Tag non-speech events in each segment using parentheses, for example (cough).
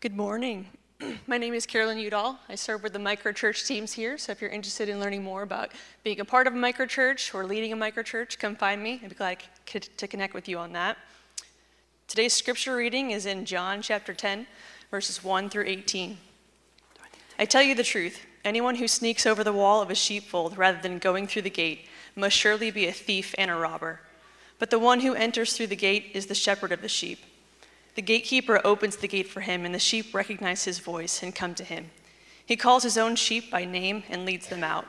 Good morning. (clears throat) My name is Carolyn Udall. I serve with the microchurch teams here. So if you're interested in learning more about being a part of a microchurch or leading a microchurch, come find me. I'd be glad to connect with you on that. Today's scripture reading is in John chapter 10, verses 1 through 18. I tell you the truth anyone who sneaks over the wall of a sheepfold rather than going through the gate must surely be a thief and a robber. But the one who enters through the gate is the shepherd of the sheep. The gatekeeper opens the gate for him, and the sheep recognize his voice and come to him. He calls his own sheep by name and leads them out.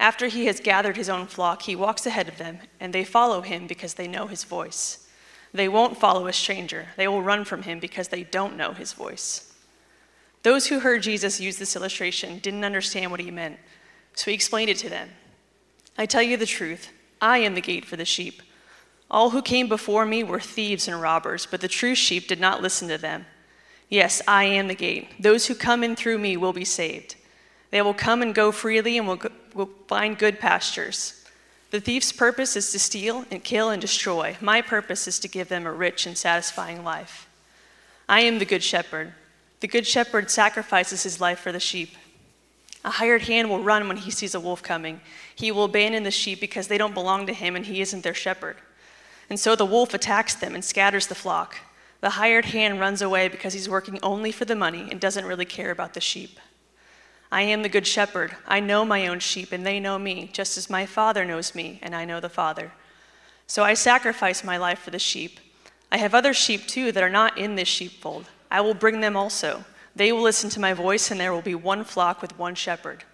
After he has gathered his own flock, he walks ahead of them, and they follow him because they know his voice. They won't follow a stranger, they will run from him because they don't know his voice. Those who heard Jesus use this illustration didn't understand what he meant, so he explained it to them. I tell you the truth, I am the gate for the sheep. All who came before me were thieves and robbers, but the true sheep did not listen to them. Yes, I am the gate. Those who come in through me will be saved. They will come and go freely and will, go, will find good pastures. The thief's purpose is to steal and kill and destroy. My purpose is to give them a rich and satisfying life. I am the good shepherd. The good shepherd sacrifices his life for the sheep. A hired hand will run when he sees a wolf coming. He will abandon the sheep because they don't belong to him and he isn't their shepherd. And so the wolf attacks them and scatters the flock. The hired hand runs away because he's working only for the money and doesn't really care about the sheep. I am the good shepherd. I know my own sheep, and they know me, just as my Father knows me, and I know the Father. So I sacrifice my life for the sheep. I have other sheep too that are not in this sheepfold. I will bring them also. They will listen to my voice, and there will be one flock with one shepherd.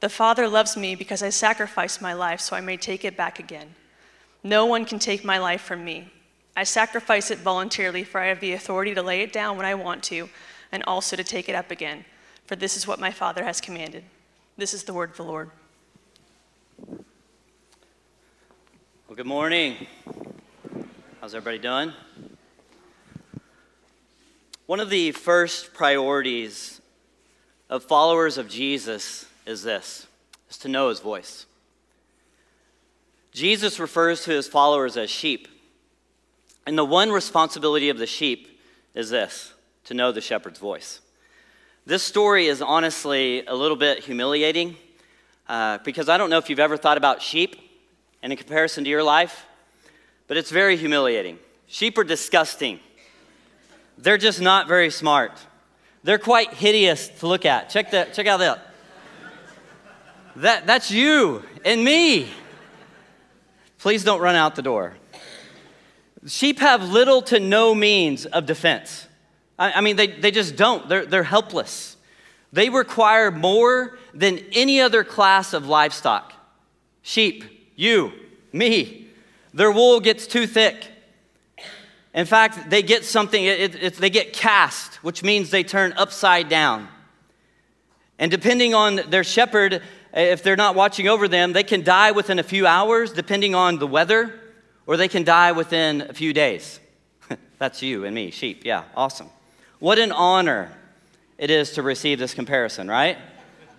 The Father loves me because I sacrificed my life so I may take it back again. No one can take my life from me. I sacrifice it voluntarily, for I have the authority to lay it down when I want to, and also to take it up again. For this is what my Father has commanded. This is the word of the Lord. Well, good morning. How's everybody doing? One of the first priorities of followers of Jesus is this is to know his voice. Jesus refers to his followers as sheep. And the one responsibility of the sheep is this to know the shepherd's voice. This story is honestly a little bit humiliating uh, because I don't know if you've ever thought about sheep and in comparison to your life, but it's very humiliating. Sheep are disgusting. They're just not very smart. They're quite hideous to look at. Check that, check out that. That, that's you and me. Please don't run out the door. Sheep have little to no means of defense. I, I mean, they, they just don't. They're, they're helpless. They require more than any other class of livestock. Sheep, you, me. Their wool gets too thick. In fact, they get something, it, it, they get cast, which means they turn upside down. And depending on their shepherd, if they're not watching over them, they can die within a few hours, depending on the weather, or they can die within a few days. (laughs) That's you and me, sheep. Yeah, awesome. What an honor it is to receive this comparison, right?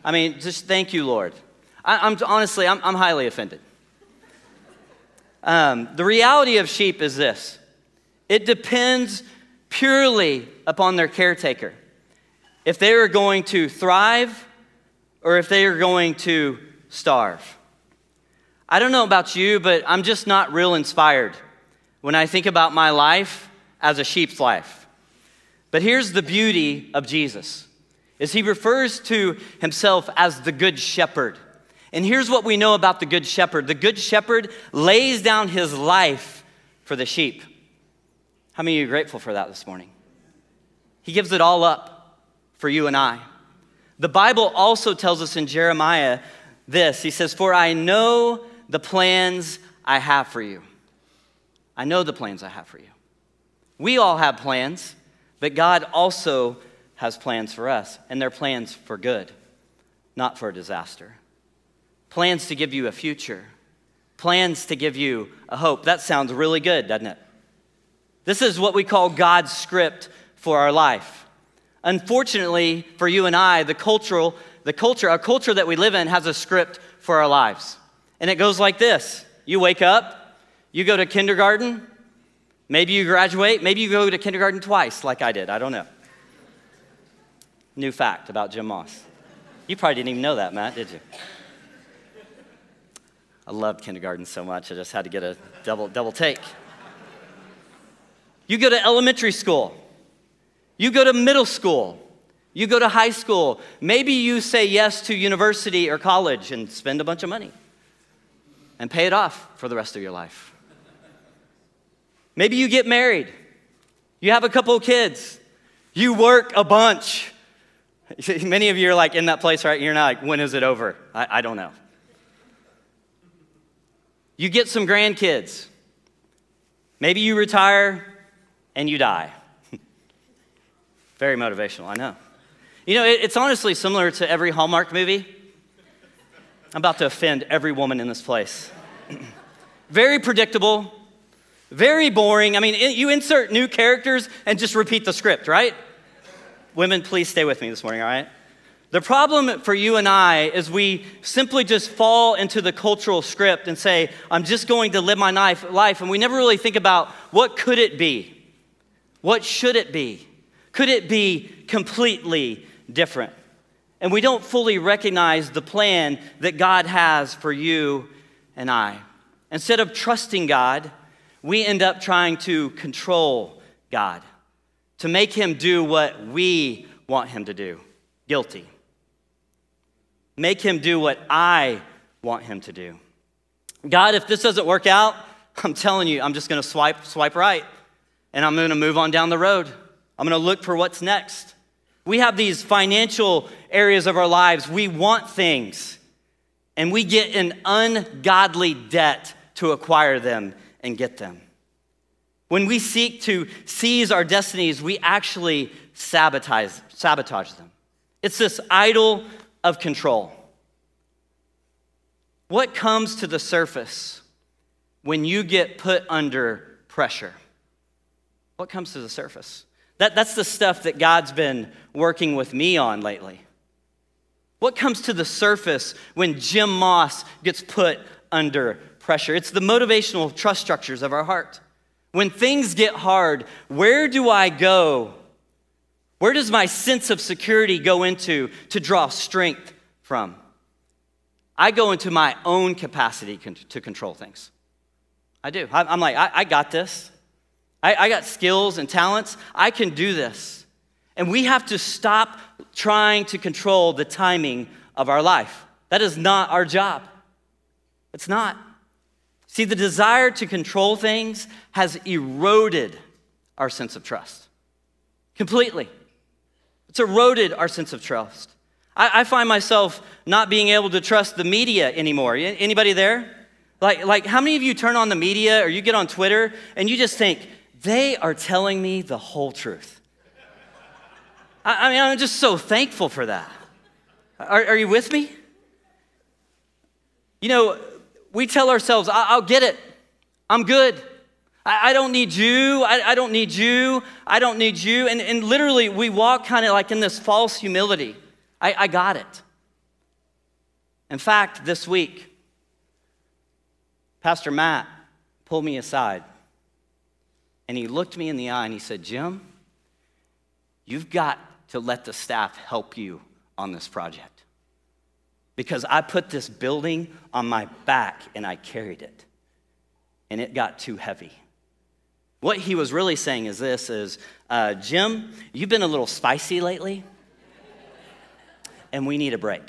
I mean, just thank you, Lord. I, am honestly, I'm, I'm, highly offended. Um, the reality of sheep is this it depends purely upon their caretaker. If they are going to thrive or if they are going to starve. I don't know about you, but I'm just not real inspired when I think about my life as a sheep's life. But here's the beauty of Jesus is he refers to himself as the good shepherd. And here's what we know about the good shepherd. The good shepherd lays down his life for the sheep. How many of you are grateful for that this morning? He gives it all up for you and I. The Bible also tells us in Jeremiah this He says, For I know the plans I have for you. I know the plans I have for you. We all have plans, but God also has plans for us, and they're plans for good, not for disaster. Plans to give you a future, plans to give you a hope. That sounds really good, doesn't it? This is what we call God's script for our life. Unfortunately, for you and I, the cultural, the culture, our culture that we live in has a script for our lives. And it goes like this. You wake up, you go to kindergarten, maybe you graduate, maybe you go to kindergarten twice, like I did, I don't know. new fact about Jim Moss. You probably didn't even know that, Matt, did you? I loved kindergarten so much, I just had to get a double, double take. You go to elementary school, you go to middle school, you go to high school. Maybe you say yes to university or college and spend a bunch of money and pay it off for the rest of your life. Maybe you get married, you have a couple of kids, you work a bunch. (laughs) Many of you are like in that place, right? You're not like, when is it over? I, I don't know. You get some grandkids. Maybe you retire and you die. Very motivational, I know. You know, it, it's honestly similar to every Hallmark movie. I'm about to offend every woman in this place. (clears throat) Very predictable, very boring. I mean, you insert new characters and just repeat the script, right? Women, please stay with me this morning, all right? The problem for you and I is we simply just fall into the cultural script and say, I'm just going to live my life, and we never really think about what could it be? What should it be? Could it be completely different? And we don't fully recognize the plan that God has for you and I. Instead of trusting God, we end up trying to control God, to make him do what we want him to do. Guilty. Make him do what I want him to do. God, if this doesn't work out, (laughs) I'm telling you, I'm just going to swipe swipe right and I'm going to move on down the road. I'm going to look for what's next. We have these financial areas of our lives. We want things, and we get in ungodly debt to acquire them and get them. When we seek to seize our destinies, we actually sabotage, sabotage them. It's this idol of control. What comes to the surface when you get put under pressure? What comes to the surface? That, that's the stuff that God's been working with me on lately. What comes to the surface when Jim Moss gets put under pressure? It's the motivational trust structures of our heart. When things get hard, where do I go? Where does my sense of security go into to draw strength from? I go into my own capacity to control things. I do. I'm like, I, got this. I, I got skills and talents. I can do this. And we have to stop trying to control the timing of our life. That is not our job. It's not. See, the desire to control things has eroded our sense of trust completely. It's eroded our sense of trust. I, I, find myself not being able to trust the media anymore. Anybody there? Like, like, how many of you turn on the media or you get on Twitter and you just think, they are telling me the whole truth. I, I mean, I'm just so thankful for that. Are, are you with me? You know, we tell ourselves, I'll get it. I'm good. I, don't need you. I, don't need you. I don't need you. And, and literally, we walk kind of like in this false humility. I, I got it. In fact, this week, Pastor Matt pulled me aside and he looked me in the eye and he said, Jim, you've got to let the staff help you on this project. Because I put this building on my back and I carried it. And it got too heavy. What he was really saying is this is, uh, Jim, you've been a little spicy lately, and we need a break.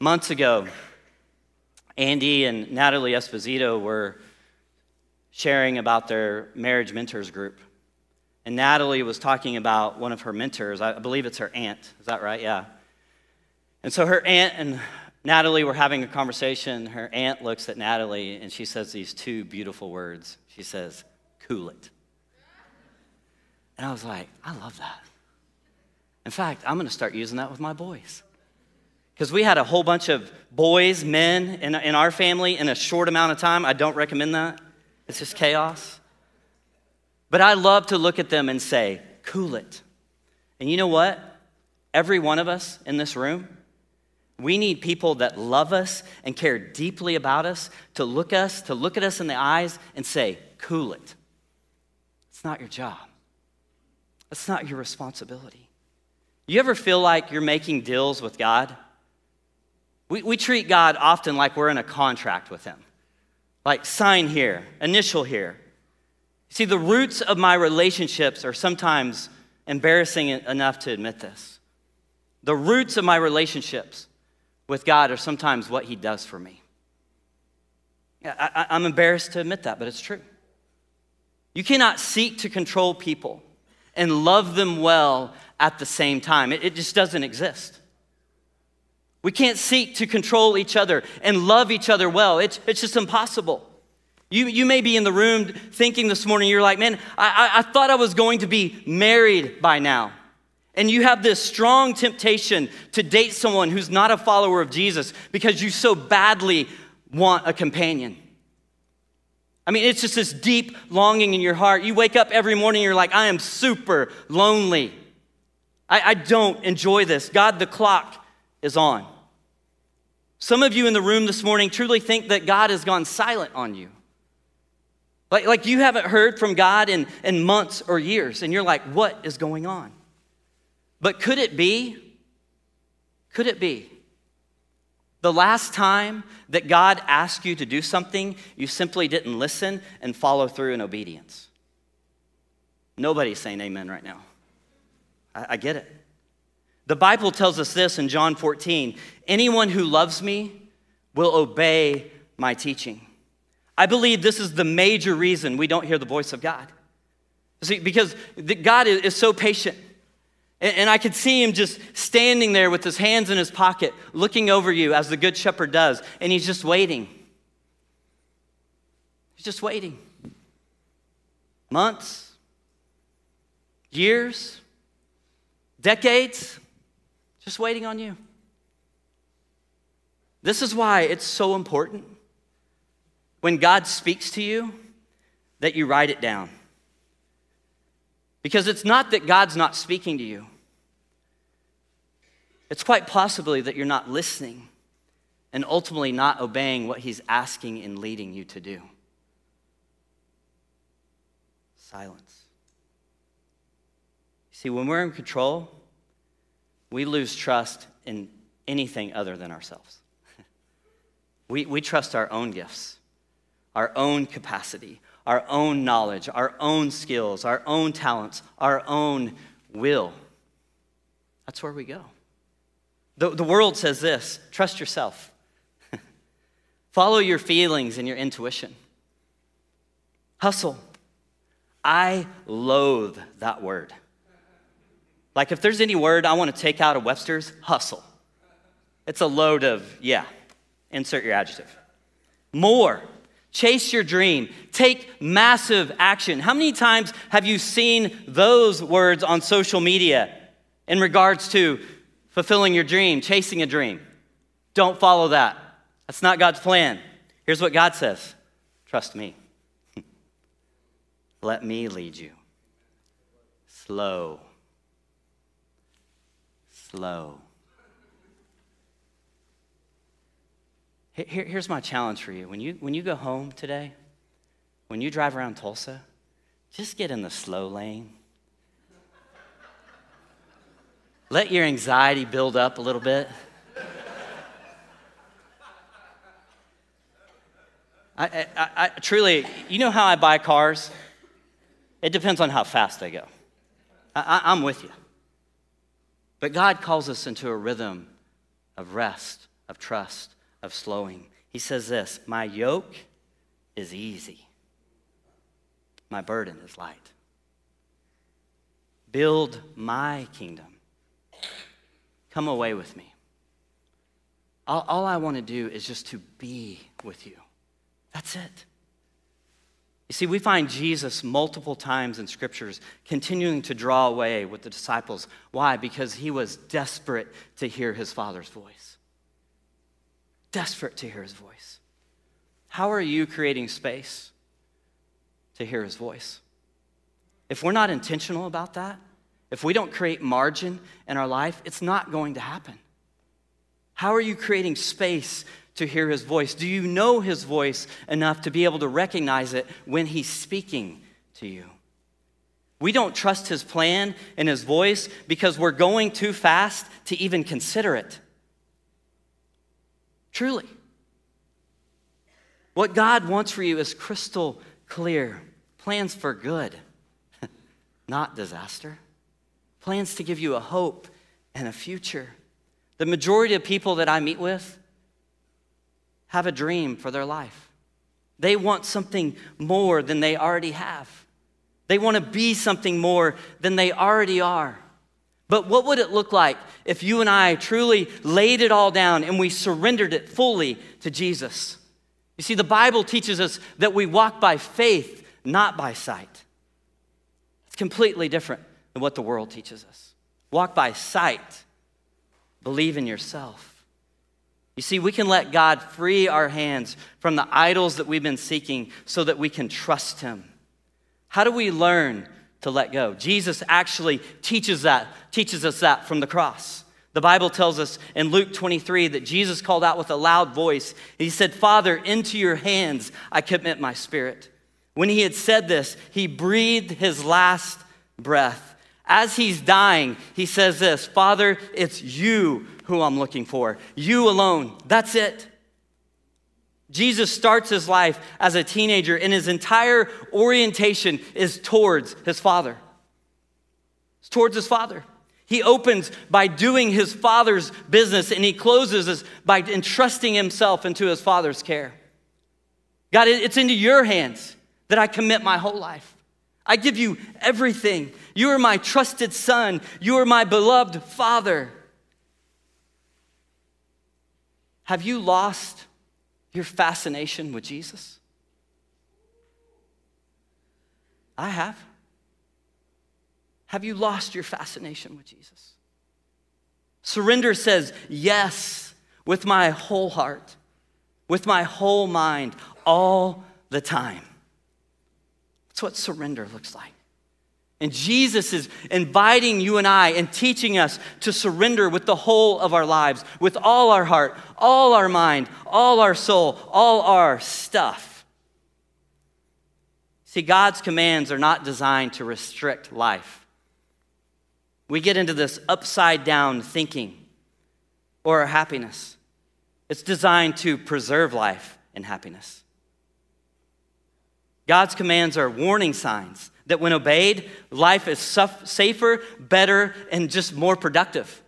Months ago, Andy and Natalie Esposito were sharing about their marriage mentors group. And Natalie was talking about one of her mentors. I believe it's her aunt. Is that right? Yeah. And so her aunt and Natalie were having a conversation. Her aunt looks at Natalie and she says these two beautiful words. She says, Cool it. And I was like, I love that. In fact, I'm going to start using that with my boys because we had a whole bunch of boys, men in, in our family in a short amount of time. I don't recommend that. It's just chaos. But I love to look at them and say, cool it. And you know what? Every one of us in this room, we need people that love us and care deeply about us to look us, to look at us in the eyes and say, cool it. It's not your job. It's not your responsibility. You ever feel like you're making deals with God? We, we treat God often like we're in a contract with Him. Like, sign here, initial here. See, the roots of my relationships are sometimes embarrassing enough to admit this. The roots of my relationships with God are sometimes what He does for me. I, am embarrassed to admit that, but it's true. You cannot seek to control people and love them well at the same time, it, it just doesn't exist. We can't seek to control each other and love each other well. It's, it's just impossible. You, you may be in the room thinking this morning, you're like, man, I, I, I thought I was going to be married by now. And you have this strong temptation to date someone who's not a follower of Jesus because you so badly want a companion. I mean, it's just this deep longing in your heart. You wake up every morning, you're like, I am super lonely. I, I don't enjoy this. God, the clock is on. Some of you in the room this morning truly think that God has gone silent on you. Like, like you haven't heard from God in, in months or years, and you're like, what is going on? But could it be? Could it be? The last time that God asked you to do something, you simply didn't listen and follow through in obedience. Nobody's saying amen right now. I, I get it. The Bible tells us this in John 14 anyone who loves me will obey my teaching. I believe this is the major reason we don't hear the voice of God. See, because God is so patient. And I could see him just standing there with his hands in his pocket, looking over you as the good shepherd does, and he's just waiting. He's just waiting. Months, years, decades, just waiting on you. This is why it's so important when God speaks to you that you write it down. Because it's not that God's not speaking to you, it's quite possibly that you're not listening and ultimately not obeying what He's asking and leading you to do. Silence. See, when we're in control, we lose trust in anything other than ourselves. (laughs) we, we trust our own gifts, our own capacity, our own knowledge, our own skills, our own talents, our own will. That's where we go. The, the world says this trust yourself, (laughs) follow your feelings and your intuition, hustle. I loathe that word. Like, if there's any word I want to take out of Webster's, hustle. It's a load of, yeah, insert your adjective. More. Chase your dream. Take massive action. How many times have you seen those words on social media in regards to fulfilling your dream, chasing a dream? Don't follow that. That's not God's plan. Here's what God says Trust me. (laughs) Let me lead you. Slow slow. Here, here's my challenge for you. When, you. when you go home today, when you drive around Tulsa, just get in the slow lane. Let your anxiety build up a little bit. I, I, I, truly, you know how I buy cars? It depends on how fast they go. I, I'm with you. But God calls us into a rhythm of rest, of trust, of slowing. He says this My yoke is easy, my burden is light. Build my kingdom. Come away with me. All, all I want to do is just to be with you. That's it. You see, we find Jesus multiple times in scriptures continuing to draw away with the disciples. Why? Because he was desperate to hear his Father's voice. Desperate to hear his voice. How are you creating space to hear his voice? If we're not intentional about that, if we don't create margin in our life, it's not going to happen. How are you creating space to hear his voice? Do you know his voice enough to be able to recognize it when he's speaking to you? We don't trust his plan and his voice because we're going too fast to even consider it. Truly. What God wants for you is crystal clear plans for good, (laughs) not disaster, plans to give you a hope and a future. The majority of people that I meet with have a dream for their life. They want something more than they already have. They want to be something more than they already are. But what would it look like if you and I truly laid it all down and we surrendered it fully to Jesus? You see, the Bible teaches us that we walk by faith, not by sight. It's completely different than what the world teaches us. Walk by sight, believe in yourself. You see, we can let God free our hands from the idols that we've been seeking so that we can trust Him. How do we learn to let go? Jesus actually teaches that, teaches us that from the cross. The Bible tells us in Luke 23 that Jesus called out with a loud voice. He said, Father, into your hands I commit my spirit. When he had said this, he breathed his last breath. As he's dying, he says this Father, it's you who I'm looking for. You alone. That's it. Jesus starts his life as a teenager, and his entire orientation is towards his father. It's towards his father. He opens by doing his father's business, and he closes by entrusting himself into his father's care. God, it's into your hands that I commit my whole life. I give you everything. You are my trusted son. You are my beloved father. Have you lost your fascination with Jesus? I have. Have you lost your fascination with Jesus? Surrender says, Yes, with my whole heart, with my whole mind, all the time. That's what surrender looks like. And Jesus is inviting you and I and teaching us to surrender with the whole of our lives, with all our heart, all our mind, all our soul, all our stuff. See, God's commands are not designed to restrict life. We get into this upside down thinking or our happiness. It's designed to preserve life and happiness. God's commands are warning signs that when obeyed, life is safer, better, and just more productive.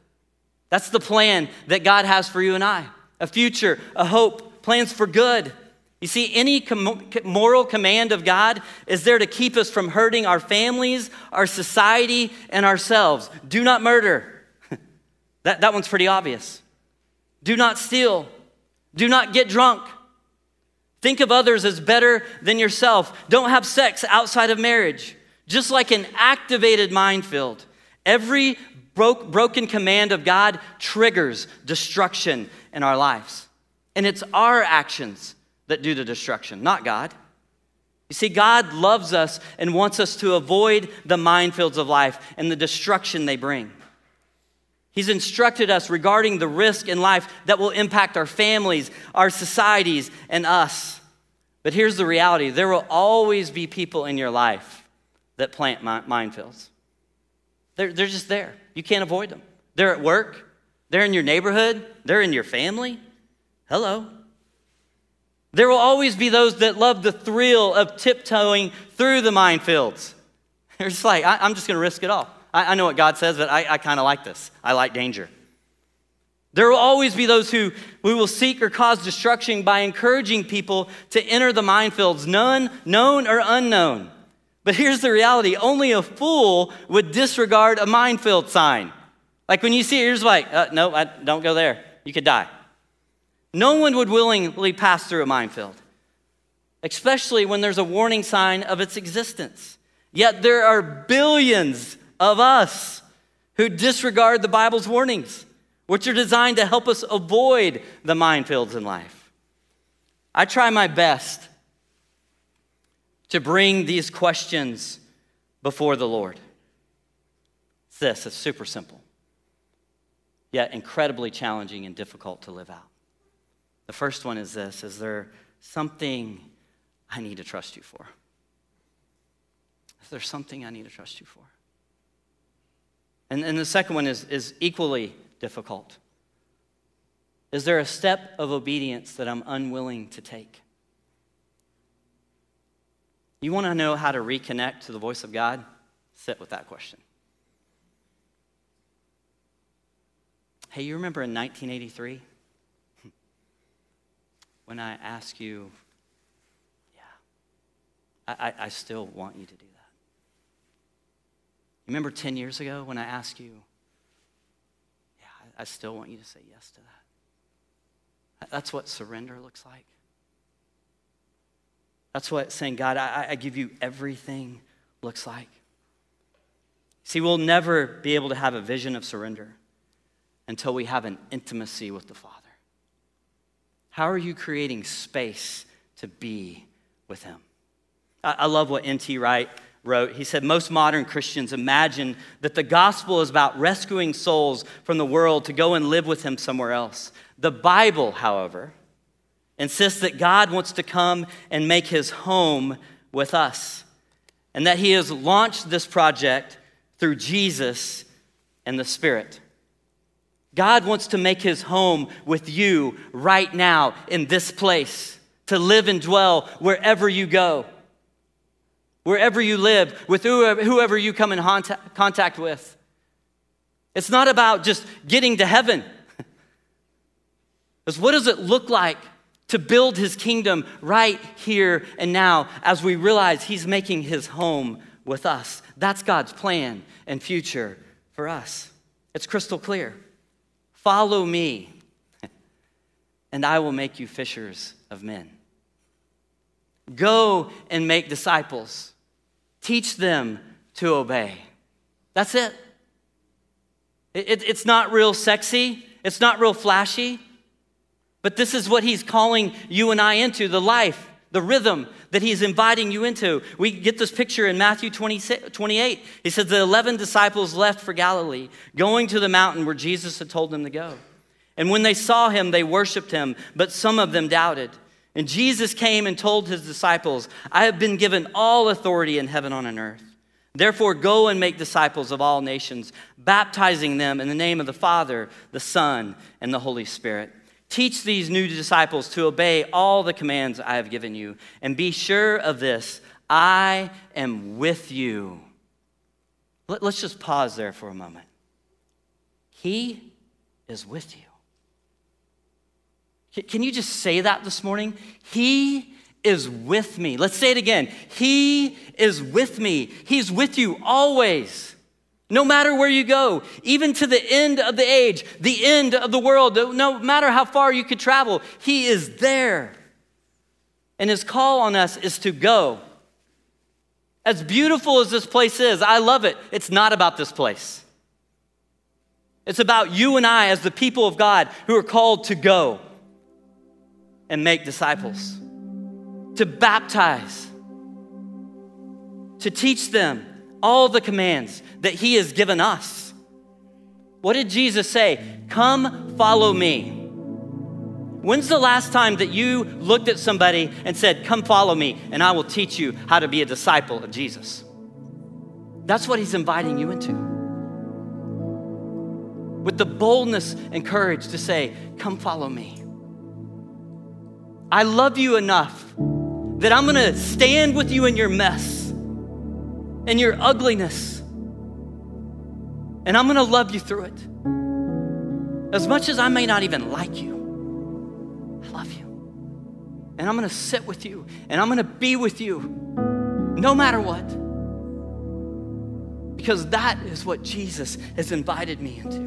That's the plan that God has for you and I a future, a hope, plans for good. You see, any com- moral command of God is there to keep us from hurting our families, our society, and ourselves. Do not murder. (laughs) that, that one's pretty obvious. Do not steal. Do not get drunk. Think of others as better than yourself. Don't have sex outside of marriage. Just like an activated minefield, every broke, broken command of God triggers destruction in our lives. And it's our actions that do the destruction, not God. You see, God loves us and wants us to avoid the minefields of life and the destruction they bring. He's instructed us regarding the risk in life that will impact our families, our societies, and us. But here's the reality there will always be people in your life that plant minefields. They're, they're just there. You can't avoid them. They're at work, they're in your neighborhood, they're in your family. Hello. There will always be those that love the thrill of tiptoeing through the minefields. (laughs) They're just like, I, am just going to risk it all. I, I, know what God says, but I, I kind of like this. I like danger. There will always be those who we will seek or cause destruction by encouraging people to enter the minefields, none known or unknown. But here's the reality only a fool would disregard a minefield sign. Like when you see it, you're just like, uh, no, I, don't go there. You could die. No one would willingly pass through a minefield, especially when there's a warning sign of its existence. Yet there are billions of us who disregard the Bible's warnings, which are designed to help us avoid the minefields in life. I try my best to bring these questions before the Lord. It's this, it's super simple, yet incredibly challenging and difficult to live out. The first one is this Is there something I need to trust you for? Is there something I need to trust you for? And, and the second one is, is equally difficult. Is there a step of obedience that I'm unwilling to take? You want to know how to reconnect to the voice of God? Sit with that question. Hey, you remember in 1983 (laughs) when I asked you, yeah, I, I, still want you to do remember 10 years ago when I asked you, yeah, I, still want you to say yes to that. That's what surrender looks like. That's what saying, God, I, I give you everything looks like. See, we'll never be able to have a vision of surrender until we have an intimacy with the Father. How are you creating space to be with Him? I, I love what N.T. Wright wrote. He said, Most modern Christians imagine that the gospel is about rescuing souls from the world to go and live with Him somewhere else. The Bible, however, insists that God wants to come and make His home with us, and that He has launched this project through Jesus and the Spirit. God wants to make his home with you right now in this place, to live and dwell wherever you go, wherever you live, with whoever, you come in contact with. It's not about just getting to heaven. (laughs) Because what does it look like to build his kingdom right here and now as we realize he's making his home with us? That's God's plan and future for us. It's crystal clear. Follow me, (laughs) and I will make you fishers of men. Go and make disciples. Teach them to obey. That's it. it, it it's not real sexy, it's not real flashy, but this is what he's calling you and I into the life, the rhythm that he's inviting you into. We get this picture in Matthew 20, 28. He says the 11 disciples left for Galilee, going to the mountain where Jesus had told them to go. And when they saw him, they worshiped him, but some of them doubted. And Jesus came and told his disciples, I have been given all authority in heaven and on earth. Therefore, go and make disciples of all nations, baptizing them in the name of the Father, the Son, and the Holy Spirit Teach these new disciples to obey all the commands I have given you, and be sure of this I am with you. Let's just pause there for a moment. He is with you. Can you just say that this morning? He is with me. Let's say it again. He is with me. He's with you always. No matter where you go, even to the end of the age, the end of the world, no matter how far you could travel, He is there. And His call on us is to go. As beautiful as this place is, I love it. It's not about this place. It's about you and I, as the people of God, who are called to go and make disciples, to baptize, to teach them all the commands that He has given us. What did Jesus say? Come follow me. When's the last time that you looked at somebody and said, Come follow me, and I will teach you how to be a disciple of Jesus? That's what He's inviting you into. With the boldness and courage to say, Come follow me. I love you enough that I'm gonna stand with you in your mess and your ugliness. And I'm gonna love you through it. As much as I may not even like you, I love you. And I'm gonna sit with you and I'm gonna be with you no matter what. Because that is what Jesus has invited me into.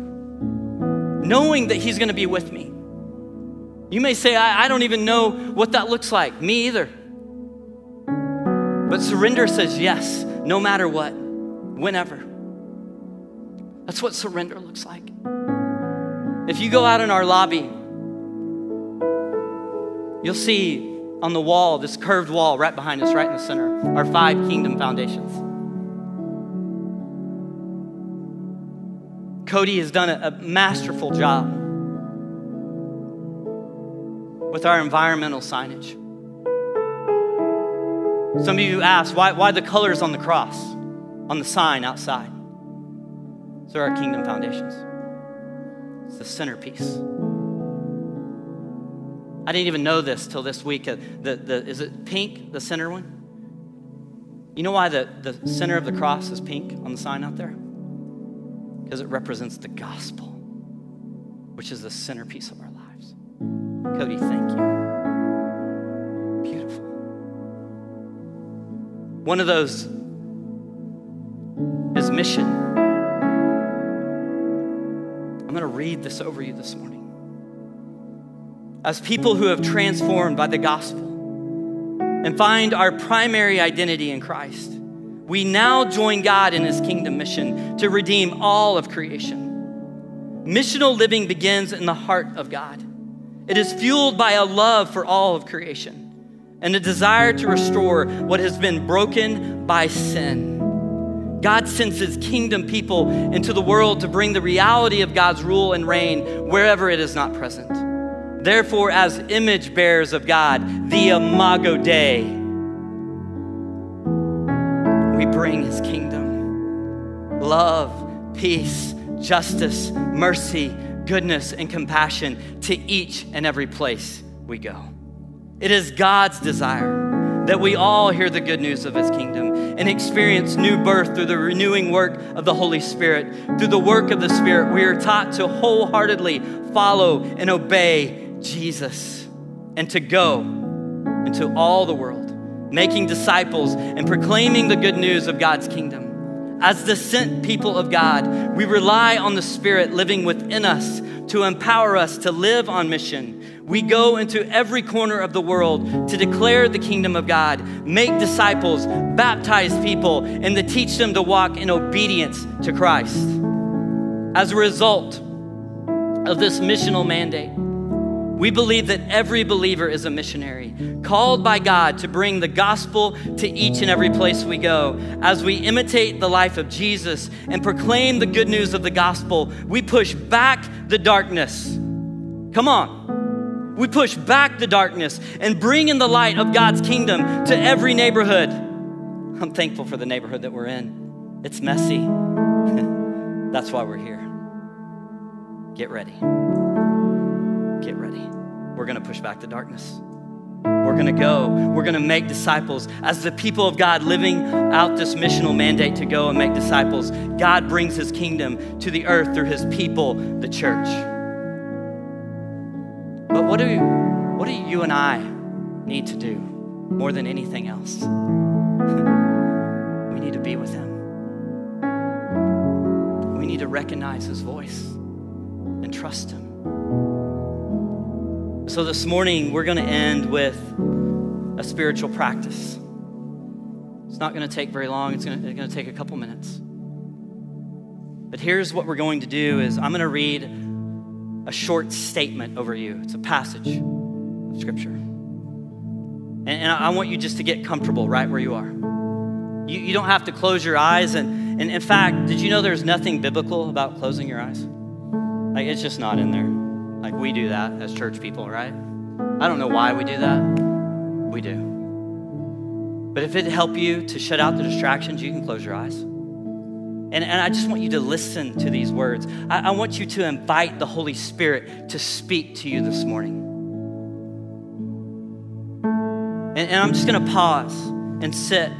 Knowing that He's gonna be with me. You may say, I, I don't even know what that looks like. Me either. But surrender says yes, no matter what, whenever. That's what surrender looks like. If you go out in our lobby, you'll see on the wall, this curved wall right behind us, right in the center, our five kingdom foundations. Cody has done a, a masterful job with our environmental signage. Some of you ask, why, why the colors on the cross, on the sign outside? So are our kingdom foundations. It's the centerpiece. I didn't even know this till this week. Uh, the, the, is it pink, the center one? You know why the, the center of the cross is pink on the sign out there? Because it represents the gospel, which is the centerpiece of our lives. Cody, thank you. Beautiful. One of those is mission. I'm going to read this over you this morning as people who have transformed by the gospel and find our primary identity in Christ, we now join God in his kingdom mission to redeem all of creation. Missional living begins in the heart of God. It is fueled by a love for all of creation and a desire to restore what has been broken by sin. God sends his kingdom people into the world to bring the reality of God's rule and reign wherever it is not present. Therefore, as image bearers of God, the Imago Dei, we bring his kingdom love, peace, justice, mercy, goodness, and compassion to each and every place we go. It is God's desire that we all hear the good news of his kingdom and experience new birth through the renewing work of the Holy Spirit. Through the work of the Spirit, we are taught to wholeheartedly follow and obey Jesus and to go into all the world, making disciples and proclaiming the good news of God's kingdom. As the sent people of God, we rely on the Spirit living within us to empower us to live on mission. We go into every corner of the world to declare the kingdom of God, make disciples, baptize people, and to teach them to walk in obedience to Christ. As a result of this missional mandate, we believe that every believer is a missionary, called by God to bring the gospel to each and every place we go. As we imitate the life of Jesus and proclaim the good news of the gospel, we push back the darkness. Come on. We push back the darkness and bring in the light of God's kingdom to every neighborhood. I'm thankful for the neighborhood that we're in. It's messy. (laughs) That's why we're here. Get ready. Get ready. We're going to push back the darkness. We're going to go. We're going to make disciples. As the people of God living out this missional mandate to go and make disciples, God brings his kingdom to the earth through his people, the church. But what do, what do you and I need to do more than anything else? (laughs) we need to be with him. We need to recognize his voice and trust him. So, this morning, we're going to end with a spiritual practice. It's not going to take very long, it's going to, it's to take a couple minutes. But here's what we're going to do is I'm going to read a short statement over you. It's a passage of scripture. And, and I want you just to get comfortable right where you are. You, you don't have to close your eyes. And, and in fact, did you know there's nothing biblical about closing your eyes? Like, it's just not in there. Like we do that as church people, right? I don't know why we do that. We do. But if it help you to shut out the distractions, you can close your eyes. And, and I just want you to listen to these words. I, I want you to invite the Holy Spirit to speak to you this morning. And, and I'm just going to pause and sit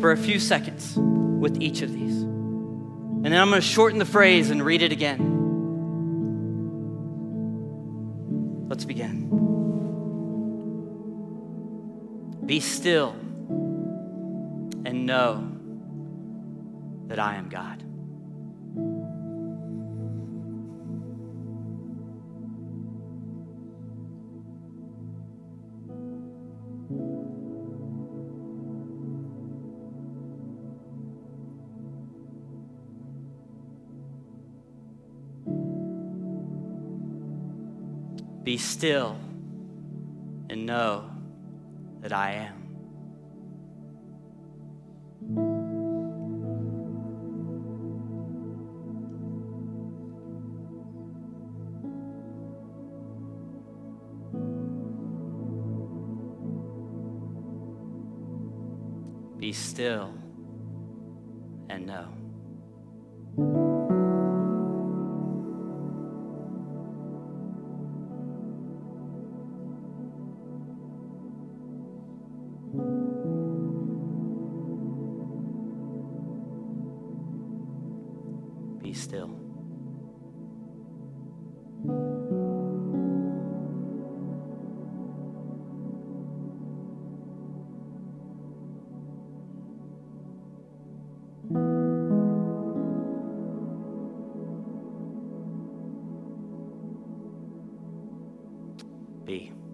for a few seconds with each of these. And then I'm going to shorten the phrase and read it again. Let's begin. Be still and know that I am God. Be still and know that I am. Be still Be.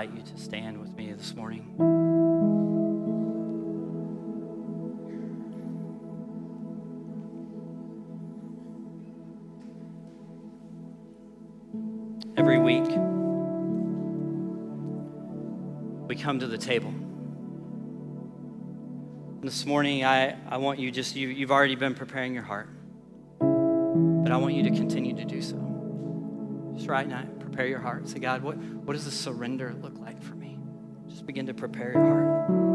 Invite you to stand with me this morning. Every week, we come to the table. This morning, I, I want you just, you, you've already been preparing your heart, but I want you to continue to do so. Just right now, prepare your heart. Say, God, what, what does the surrender look like for me? Just begin to prepare your heart.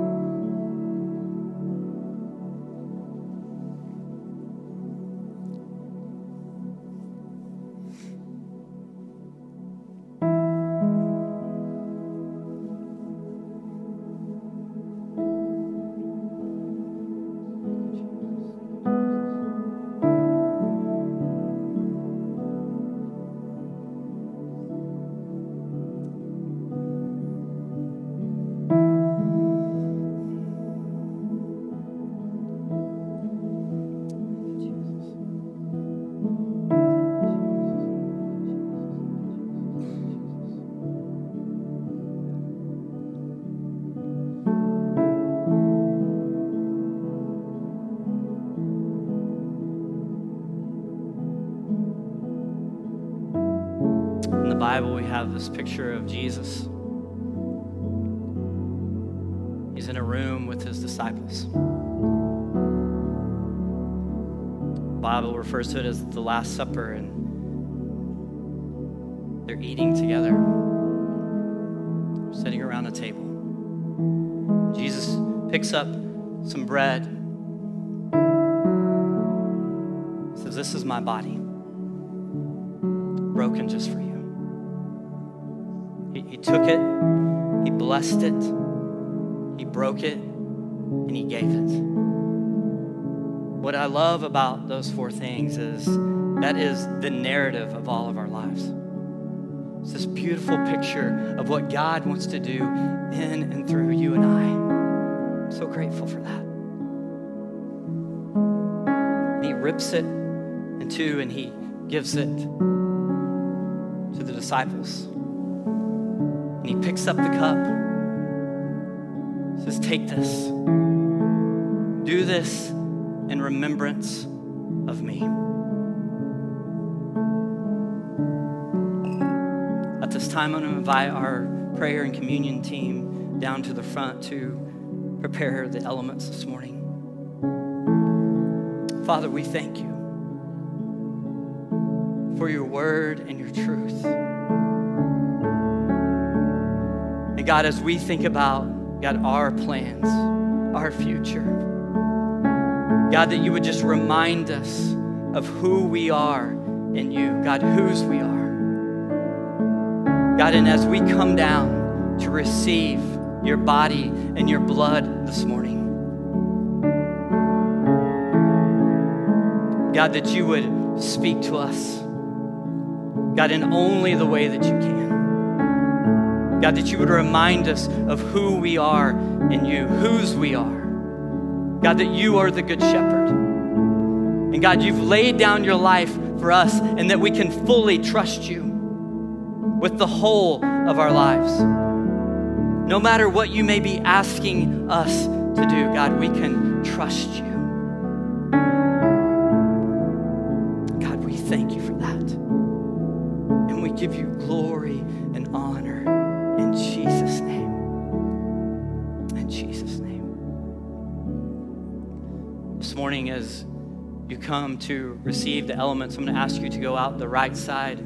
This picture of Jesus. He's in a room with his disciples. The Bible refers to it as the Last Supper, and they're eating together, sitting around a table. Jesus picks up some bread. Says, This is my body broken just for you. Took it, he blessed it, he broke it, and he gave it. What I love about those four things is that is the narrative of all of our lives. It's this beautiful picture of what God wants to do in and through you and I. I'm so grateful for that. And he rips it in two and he gives it to the disciples. And he picks up the cup. Says, Take this. Do this in remembrance of me. At this time, I'm going to invite our prayer and communion team down to the front to prepare the elements this morning. Father, we thank you for your word and your truth. And God, as we think about, God, our plans, our future, God, that you would just remind us of who we are in you, God, whose we are. God, and as we come down to receive your body and your blood this morning, God, that you would speak to us. God, in only the way that you can. God, that you would remind us of who we are in you, whose we are. God, that you are the good shepherd. And God, you've laid down your life for us, and that we can fully trust you with the whole of our lives. No matter what you may be asking us to do, God, we can trust you. Morning, as you come to receive the elements, I'm going to ask you to go out the right side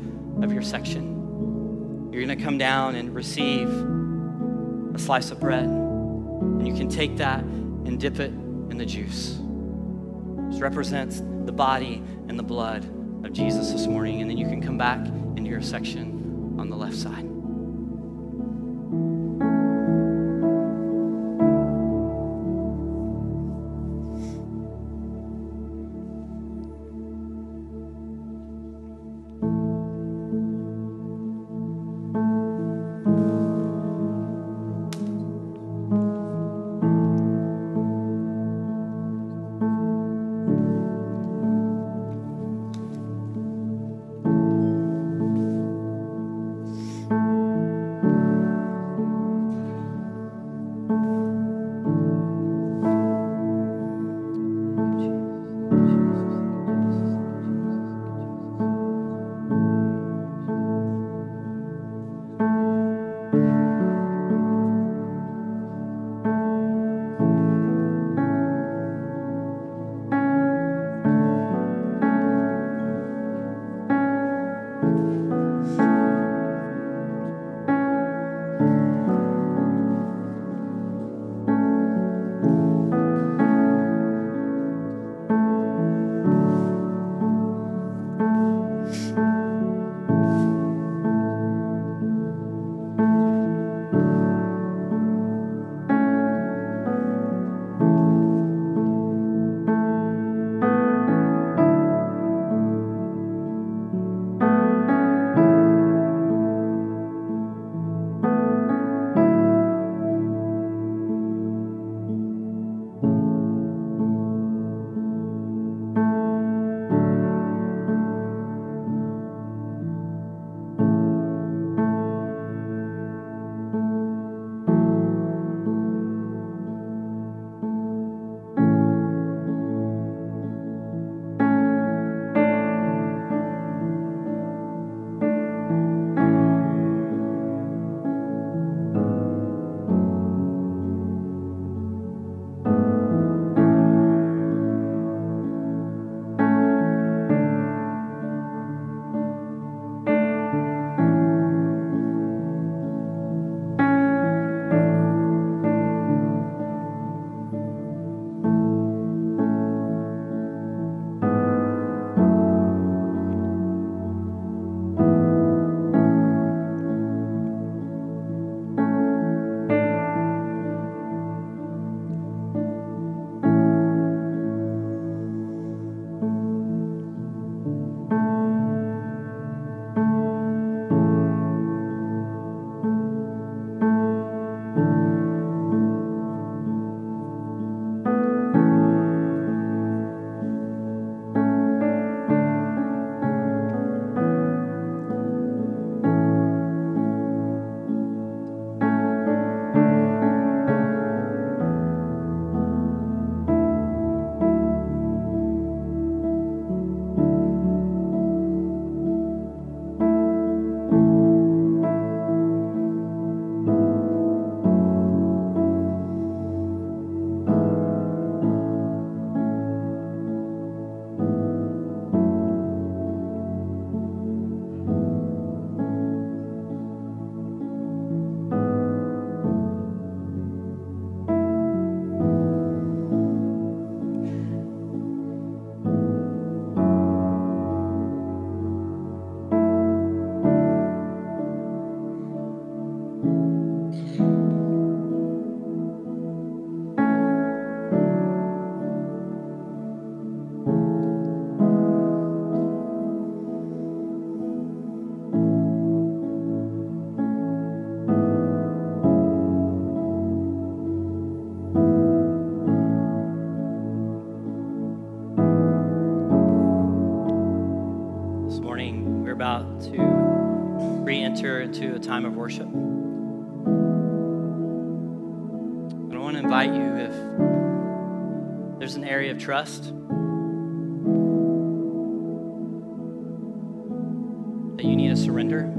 of your section. You're going to come down and receive a slice of bread. And you can take that and dip it in the juice. This represents the body and the blood of Jesus this morning. And then you can come back into your section on the left side. About of worship. a time of worship. invite you if there's an area of trust that you need to surrender.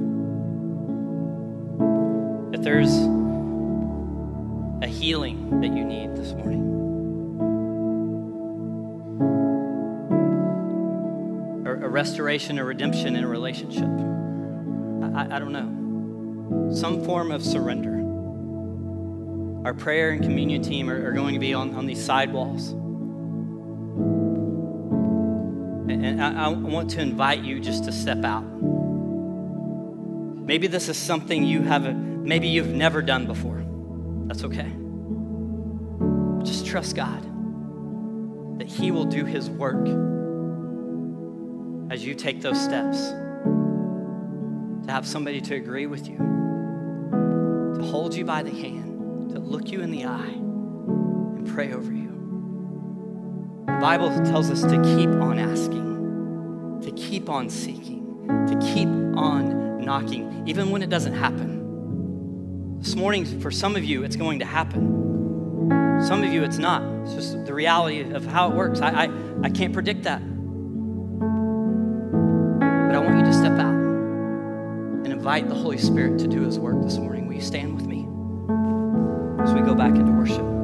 If there's a healing that you need this morning. A restoration or redemption in a relationship. I, I don't know. Some form of surrender. Our prayer and communion team are, are going to be on, on these sidewalls. And, and I, I want to invite you just to step out. Maybe this is something you have, a, maybe you've never done before. That's okay. Just trust God that He will do His work as you take those steps to have somebody to agree with you, hold you by the hand, to look you in the eye, and pray over you. The Bible tells us to keep on asking, to keep on seeking, to keep on knocking, even when it doesn't happen. This morning, for some of you, it's going to happen. Some of you, it's not. It's just the reality of how it works. I, I, I can't predict that. But I want you to step out and invite the Holy Spirit to do His work this morning. You stand with me as we go back into worship?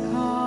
Your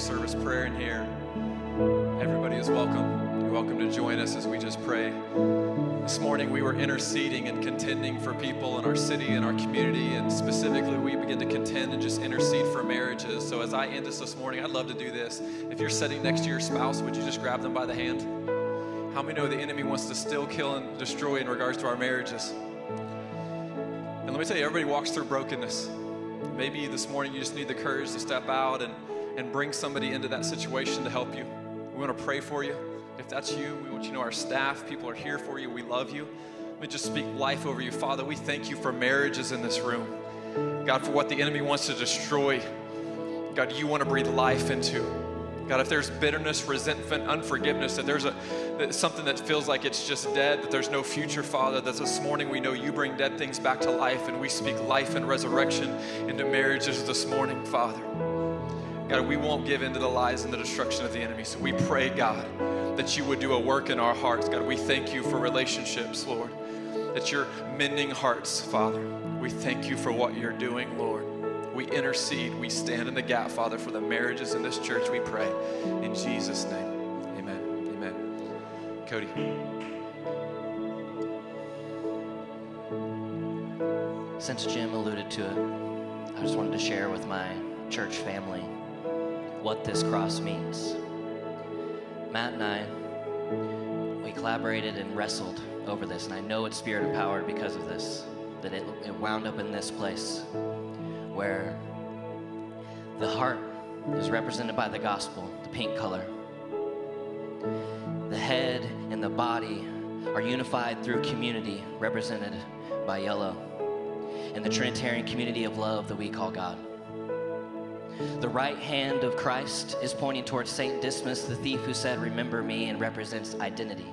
have pre-service prayer in here. Everybody is welcome. You're welcome to join us as we just pray. This morning we were interceding and contending for people in our city and our community, and specifically we begin to contend and just intercede for marriages. So as I end this this morning, I'd love to do this. If you're sitting next to your spouse, would you just grab them by the hand? How many know the enemy wants to still kill and destroy in regards to our marriages? And let me tell you, everybody walks through brokenness. Maybe this morning you just need the courage to step out and, and bring somebody into that situation to help you. We want to pray for you. If that's you, we want you to know our staff, people are here for you. We love you. Let me just speak life over you. Father, we thank you for marriages in this room. God, for what the enemy wants to destroy. God, you want to breathe life into. God, if there's bitterness, resentment, unforgiveness, that there's a that something that feels like it's just dead, that there's no future, Father, that this morning we know you bring dead things back to life, and we speak life and resurrection into marriages this morning, Father. God, we won't give in to the lies and the destruction of the enemy. So we pray, God, that you would do a work in our hearts. God, we thank you for relationships, Lord, that you're mending hearts, Father. We thank you for what you're doing, Lord. We intercede, we stand in the gap, Father, for the marriages in this church, we pray. In Jesus' name, amen. Amen. Cody. Since Jim alluded to it, I just wanted to share with my church family what this cross means. Matt and I, we collaborated and wrestled over this, and I know it's spirit empowered because of this, that it, it wound up in this place where the heart is represented by the gospel, the pink color. The head and the body are unified through community, represented by yellow, and the Trinitarian community of love that we call God. The right hand of Christ is pointing towards Saint Dismas, the thief who said, Remember me, and represents identity.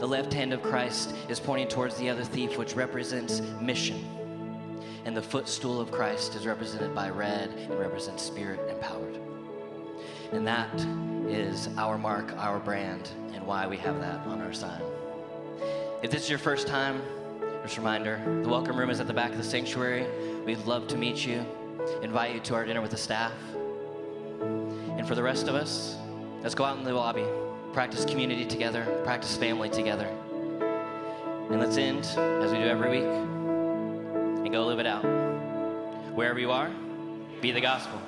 The left hand of Christ is pointing towards the other thief, which represents mission. And the footstool of Christ is represented by red and represents spirit empowered. And that is our mark, our brand, and why we have that on our sign. If this is your first time, just a reminder the welcome room is at the back of the sanctuary. We'd love to meet you, invite you to our dinner with the staff. And for the rest of us, let's go out in the lobby, practice community together, practice family together. And let's end, as we do every week, and go live it out. Wherever you are, be the gospel.